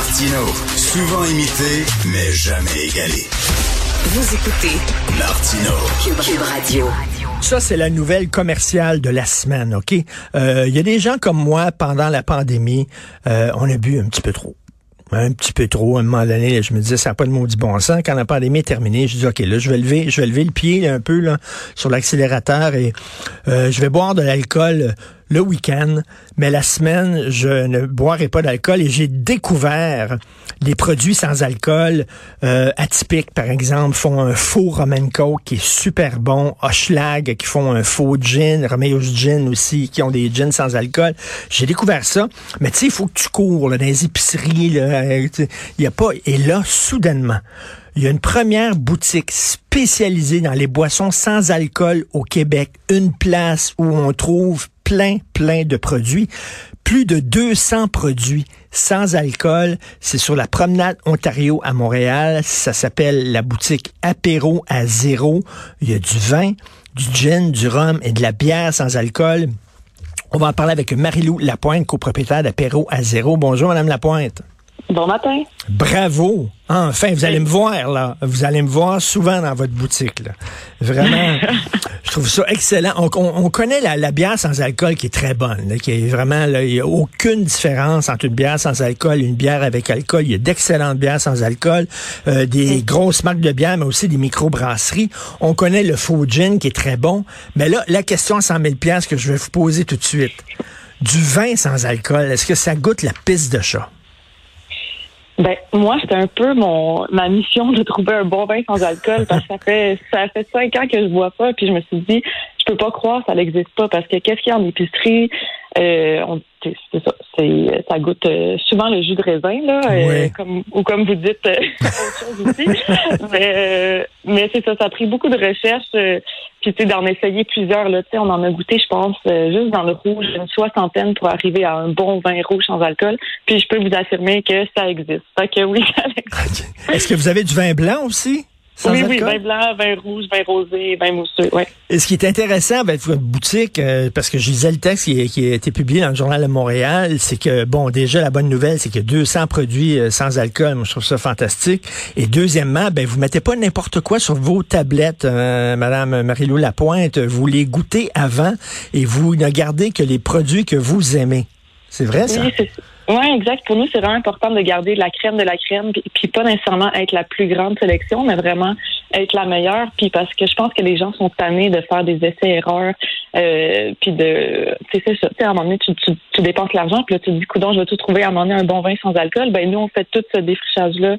Martino, souvent imité, mais jamais égalé. Vous écoutez Martino. Cube, Cube Radio. Ça, c'est la nouvelle commerciale de la semaine, OK? Euh, Il y a des gens comme moi, pendant la pandémie, euh, on a bu un petit peu trop. Un petit peu trop. À un moment donné, là, je me disais, ça n'a pas de maudit bon sens. Quand la pandémie est terminée, je dis, OK, là, je vais lever, je vais lever le pied un peu là, sur l'accélérateur et euh, je vais boire de l'alcool le week-end, mais la semaine, je ne boirai pas d'alcool et j'ai découvert les produits sans alcool euh, atypiques, par exemple, font un faux Roman Coke qui est super bon, Hochlag qui font un faux gin, Romeo's Gin aussi, qui ont des gins sans alcool. J'ai découvert ça, mais tu sais, il faut que tu cours là, dans les épiceries, il y a pas... Et là, soudainement, il y a une première boutique spécialisée dans les boissons sans alcool au Québec, une place où on trouve plein, plein de produits. Plus de 200 produits sans alcool. C'est sur la promenade Ontario à Montréal. Ça s'appelle la boutique Apéro à zéro. Il y a du vin, du gin, du rhum et de la bière sans alcool. On va en parler avec Marilou Lapointe, copropriétaire d'Apéro à zéro. Bonjour, Madame Lapointe. Bon matin. Bravo. Enfin, vous allez me voir, là. Vous allez me voir souvent dans votre boutique, là. Vraiment. je trouve ça excellent. On, on, on connaît la, la, bière sans alcool qui est très bonne, là, qui est vraiment, là, il n'y a aucune différence entre une bière sans alcool et une bière avec alcool. Il y a d'excellentes bières sans alcool, euh, des grosses marques de bière, mais aussi des microbrasseries. On connaît le faux gin qui est très bon. Mais là, la question à 100 000 que je vais vous poser tout de suite. Du vin sans alcool, est-ce que ça goûte la piste de chat? Ben moi, c'était un peu mon ma mission de trouver un bon vin sans alcool parce que ça fait ça fait cinq ans que je bois pas, puis je me suis dit je peux pas croire ça n'existe pas parce que qu'est-ce qu'il y a en épicerie? Euh, on, c'est ça, c'est ça goûte euh, souvent le jus de raisin là, euh, comme ou comme vous dites euh, autre chose aussi. mais euh, mais c'est ça, ça a pris beaucoup de recherches. puis tu sais d'en essayer plusieurs là, tu sais, on en a goûté, je pense, juste dans le rouge une soixantaine pour arriver à un bon vin rouge sans alcool. Puis je peux vous affirmer que ça existe. Fait que oui, ça existe. Est-ce que vous avez du vin blanc aussi? Sans oui, alcool? oui, vin blanc, vin rouge, vin rosé, vin mousseux, ouais. Et ce qui est intéressant avec votre boutique, euh, parce que je lisais le texte qui, qui, a été publié dans le Journal de Montréal, c'est que, bon, déjà, la bonne nouvelle, c'est qu'il y a 200 produits euh, sans alcool. Moi, je trouve ça fantastique. Et deuxièmement, ben, vous mettez pas n'importe quoi sur vos tablettes, euh, Madame Marilou Lapointe. Vous les goûtez avant et vous ne gardez que les produits que vous aimez. C'est vrai, ça? Oui, c'est oui, exact. Pour nous, c'est vraiment important de garder la crème de la crème, puis pas nécessairement être la plus grande sélection, mais vraiment être la meilleure. Puis parce que je pense que les gens sont tannés de faire des essais-erreurs, euh, puis de, tu sais, à un moment donné, tu, tu, tu dépenses l'argent, puis là, tu te dis, coudon, je vais tout trouver à un moment donné un bon vin sans alcool. Ben nous, on fait tout ce défrichage-là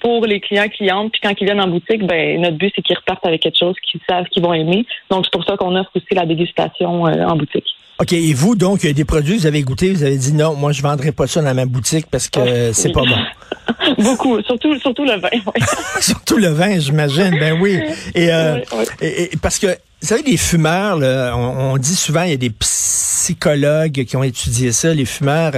pour les clients clientes. Puis quand ils viennent en boutique, ben notre but c'est qu'ils repartent avec quelque chose qu'ils savent qu'ils vont aimer. Donc c'est pour ça qu'on offre aussi la dégustation euh, en boutique. OK. Et vous, donc, il y a des produits que vous avez goûté, vous avez dit non, moi, je vendrai pas ça dans ma boutique parce que oh, c'est oui. pas bon. Beaucoup. Surtout, surtout le vin. Oui. surtout le vin, j'imagine. Ben oui. Et, euh, oui, et, et, parce que, vous savez, les fumeurs, là, on, on, dit souvent, il y a des psychologues qui ont étudié ça, les fumeurs.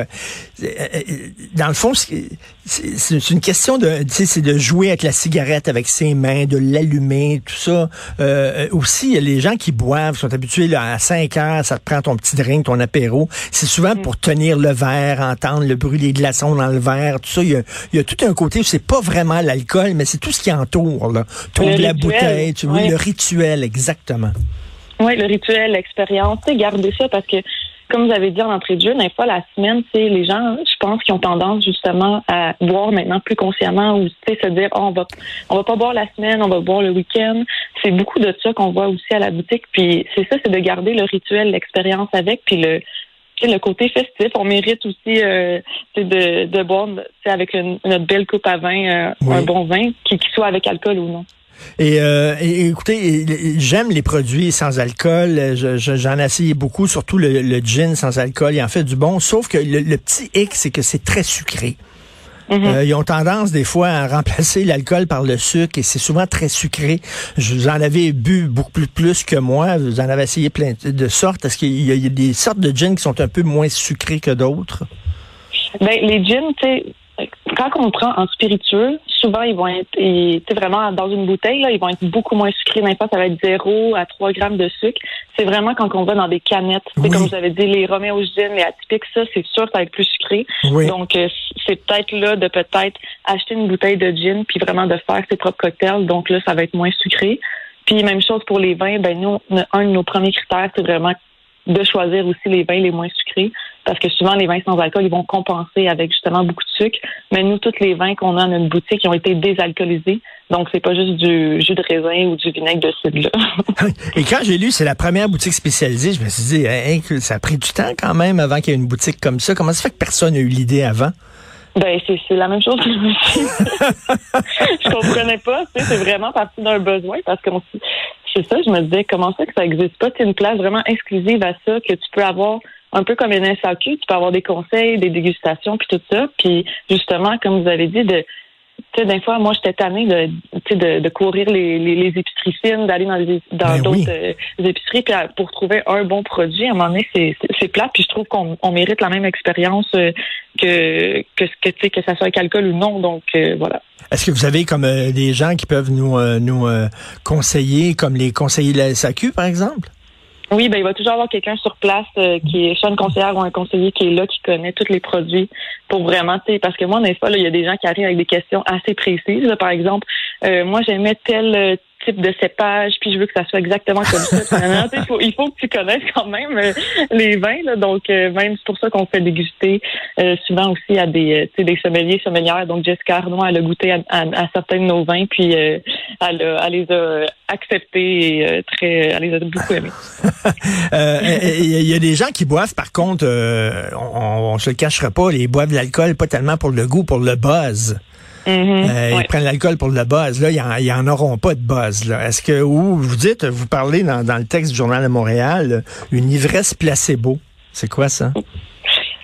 Dans le fond, c'est une question de, c'est de jouer avec la cigarette avec ses mains, de l'allumer, tout ça. Euh, aussi, il y a les gens qui boivent, sont habitués là, à 5 heures, ça te prend ton petit drink, ton apéro. C'est souvent mm. pour tenir le verre, entendre le bruit des glaçons dans le verre, tout ça. Il y a, il y a tout un côté où c'est pas vraiment l'alcool, mais c'est tout ce qui entoure. Là. Tourne la bouteille, tu vois, le rituel, exactement. Oui, le rituel, l'expérience, tu sais, garder ça parce que, comme vous avez dit en entrée de jeu, des fois, la semaine, c'est les gens, je pense, qui ont tendance justement à boire maintenant plus consciemment ou, se dire, oh, on va, on va pas boire la semaine, on va boire le week-end. C'est beaucoup de ça qu'on voit aussi à la boutique. Puis c'est ça, c'est de garder le rituel, l'expérience avec, puis le, le côté festif. On mérite aussi euh, de, de boire avec une, notre belle coupe à vin, euh, oui. un bon vin, qui, qui soit avec alcool ou non. Et, euh, et, écoutez, j'aime les produits sans alcool. J'en je, ai essayé beaucoup, surtout le, le, gin sans alcool. Il en fait du bon. Sauf que le, le petit hic, c'est que c'est très sucré. Mm -hmm. euh, ils ont tendance des fois à remplacer l'alcool par le sucre et c'est souvent très sucré. Je vous en avais bu beaucoup plus, plus que moi. Vous en avez essayé plein de sortes. Est-ce qu'il y, y, a des sortes de gin qui sont un peu moins sucrés que d'autres? Ben, les gins, quand on prend en spiritueux, souvent, ils vont être, vraiment dans une bouteille, là, ils vont être beaucoup moins sucrés. Fois, ça va être 0 à 3 grammes de sucre. C'est vraiment quand on va dans des canettes. C'est comme vous avez dit, les Roméo Gin, les atypiques, ça, c'est sûr, ça va être plus sucré. Donc, euh, c'est peut-être là de peut-être acheter une bouteille de gin puis vraiment de faire ses propres cocktails. Donc là, ça va être moins sucré. Puis même chose pour les vins, ben nous, un de nos premiers critères, c'est vraiment de choisir aussi les vins les moins sucrés parce que souvent les vins sans alcool ils vont compenser avec justement beaucoup de sucre. Mais nous tous les vins qu'on a dans notre boutique ils ont été désalcoolisés. Donc c'est pas juste du jus de raisin ou du vinaigre de cidre Et quand j'ai lu c'est la première boutique spécialisée je me suis dit hein, ça a pris du temps quand même avant qu'il y ait une boutique comme ça. Comment ça fait que personne n'a eu l'idée avant? Ben, c'est la même chose que je me suis Je comprenais pas. C'est vraiment parti d'un besoin parce que c'est ça, je me disais, comment ça que ça existe pas? C'est une place vraiment exclusive à ça que tu peux avoir un peu comme une SAQ, tu peux avoir des conseils, des dégustations, puis tout ça. Puis justement, comme vous avez dit, de tu sais, des fois, moi, j'étais tannée de, de, de courir les, les, les épiceries fines, d'aller dans dans ben d'autres euh, épiceries, puis pour trouver un bon produit, à un moment donné, c'est, c'est plat, puis je trouve qu'on on mérite la même expérience euh, que que que, tu sais, que ça soit avec alcool ou non. Donc euh, voilà. Est-ce que vous avez comme des gens qui peuvent nous nous conseiller, comme les conseillers de la SAQ, par exemple? Oui, ben il va toujours avoir quelqu'un sur place euh, qui est soit une conseillère ou un conseiller qui est là, qui connaît tous les produits pour vraiment, tu sais, parce que moi, des fois, il y a des gens qui arrivent avec des questions assez précises. par exemple, euh, moi, j'aimais tel euh, type de cépage, puis je veux que ça soit exactement comme ça. il, faut, il faut que tu connaisses quand même euh, les vins. Là, donc, euh, même c'est pour ça qu'on fait déguster euh, souvent aussi à des, des sommeliers, sommelières. Donc, Jessica Arnois, elle a goûté à, certains de nos vins, puis elle, elle, les a acceptés et très, elle les a beaucoup aimés. Il y a des gens qui boivent, par contre, on, on se le cachera pas, ils boivent de l'alcool pas tellement pour le goût, pour le buzz. Mm-hmm. Euh, ils prennent l'alcool pour le buzz. Là, ils en, auront pas de buzz. Est-ce que ou vous dites, vous parlez dans, le texte du Journal de Montréal, une ivresse placebo. C'est quoi ça?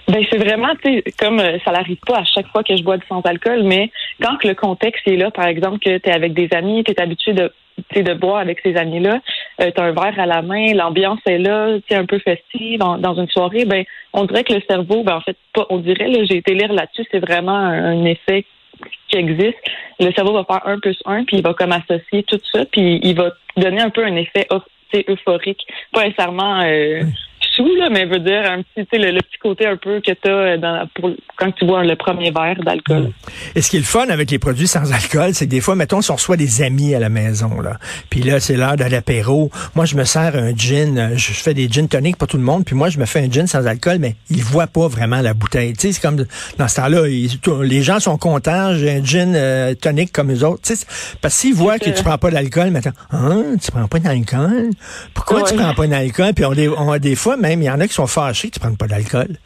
Ben c'est vraiment, tu comme euh, ça n'arrive pas à chaque fois que je bois du sans alcool, mais quand le contexte est là, par exemple que tu es avec des amis, tu es habitué de de boire avec ces amis-là, euh, tu as un verre à la main, l'ambiance est là, c'est un peu festive dans, une soirée, ben on dirait que le cerveau, ben en fait, pas, on dirait, là, j'ai été lire là-dessus, c'est vraiment un effet qui existe, le cerveau va faire un plus un, puis il va comme associer tout ça, puis il va donner un peu un effet euphorique, pas nécessairement euh, là, mais veut dire un petit, le, le petit côté un peu que tu as euh, dans, pour, quand tu bois le premier verre d'alcool. Et ce qui est le fun avec les produits sans alcool, c'est que des fois, mettons, si on reçoit des amis à la maison, là, puis là, c'est l'heure de l'apéro, moi, je me sers un gin, euh, je fais des gin toniques pour tout le monde, puis moi, je me fais un gin sans alcool, mais ils voient pas vraiment la bouteille. Tu sais, c'est comme, dans ce temps-là, les gens sont contents, j'ai un gin euh, tonique comme les autres. Tu sais, parce qu'ils voient que tu prends pas d'alcool, maintenant, hein, tu prends pas d'alcool? Pourquoi tu prends pas d'alcool? Puis on, on a des fois, même, il y en a qui sont fâchés que tu prennes pas d'alcool.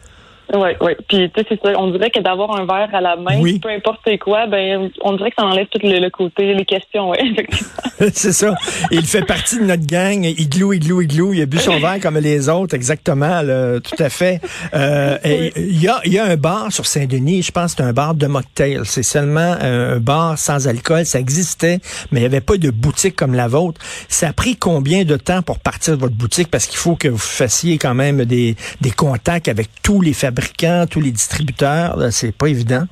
Oui, oui. Puis, tu sais, c'est ça. On dirait que d'avoir un verre à la main, peu importe c'est quoi, ben, on dirait que ça enlève tout le, côté, les questions, oui, effectivement. c'est ça. Il fait partie de notre gang. Il glou, il glou, il a bu son verre comme les autres, exactement, tout à fait. Euh, il y, a, y a un bar sur Saint-Denis, je pense que c'est un bar de mocktail. C'est seulement un bar sans alcool. Ça existait, mais il n'y avait pas de boutique comme la vôtre. Ça a pris combien de temps pour partir de votre boutique? Parce qu'il faut que vous fassiez quand même des, des contacts avec tous les fabricants tous les distributeurs, c'est pas évident.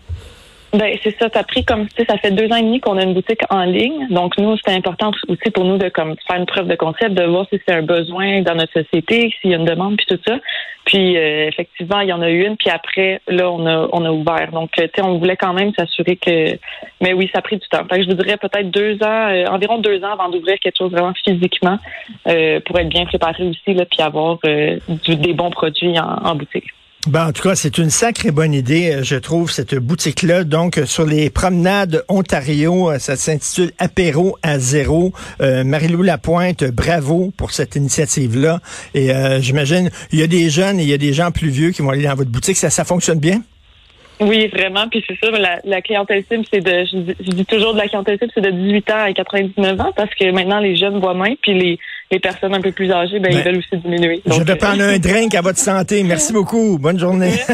Ben c'est ça, ça a pris comme ça fait deux ans et demi qu'on a une boutique en ligne. Donc nous, c'était important aussi pour nous de comme faire une preuve de concept, de voir si c'est un besoin dans notre société, s'il y a une demande, puis tout ça. Puis euh, effectivement, il y en a eu une, puis après, là, on a on a ouvert. Donc tu sais, on voulait quand même s'assurer que. Mais oui, ça a pris du temps. Fait que je vous dirais peut-être deux ans, euh, environ deux ans avant d'ouvrir quelque chose vraiment physiquement euh, pour être bien préparé aussi là, puis avoir des bons produits en boutique. Ben, en tout cas, c'est une sacrée bonne idée, euh, je trouve, cette boutique-là. Donc, euh, sur les promenades Ontario, euh, ça s'intitule Apéro à zéro. Euh, Marie-Lou Lapointe, bravo pour cette initiative-là. Et j'imagine, il y a des jeunes et il y a des gens plus vieux qui vont aller dans votre boutique. Ça, ça fonctionne bien? Oui, vraiment. Puis c'est sûr, la, la clientèle cible, c'est de, je dis, toujours de la clientèle cible, c'est de 18 ans à 99 ans parce que maintenant les jeunes voient moins, puis les, les personnes un peu plus âgées, ben, ils ben, veulent aussi diminuer. je vais prendre un drink à votre santé. Merci beaucoup. Bonne journée.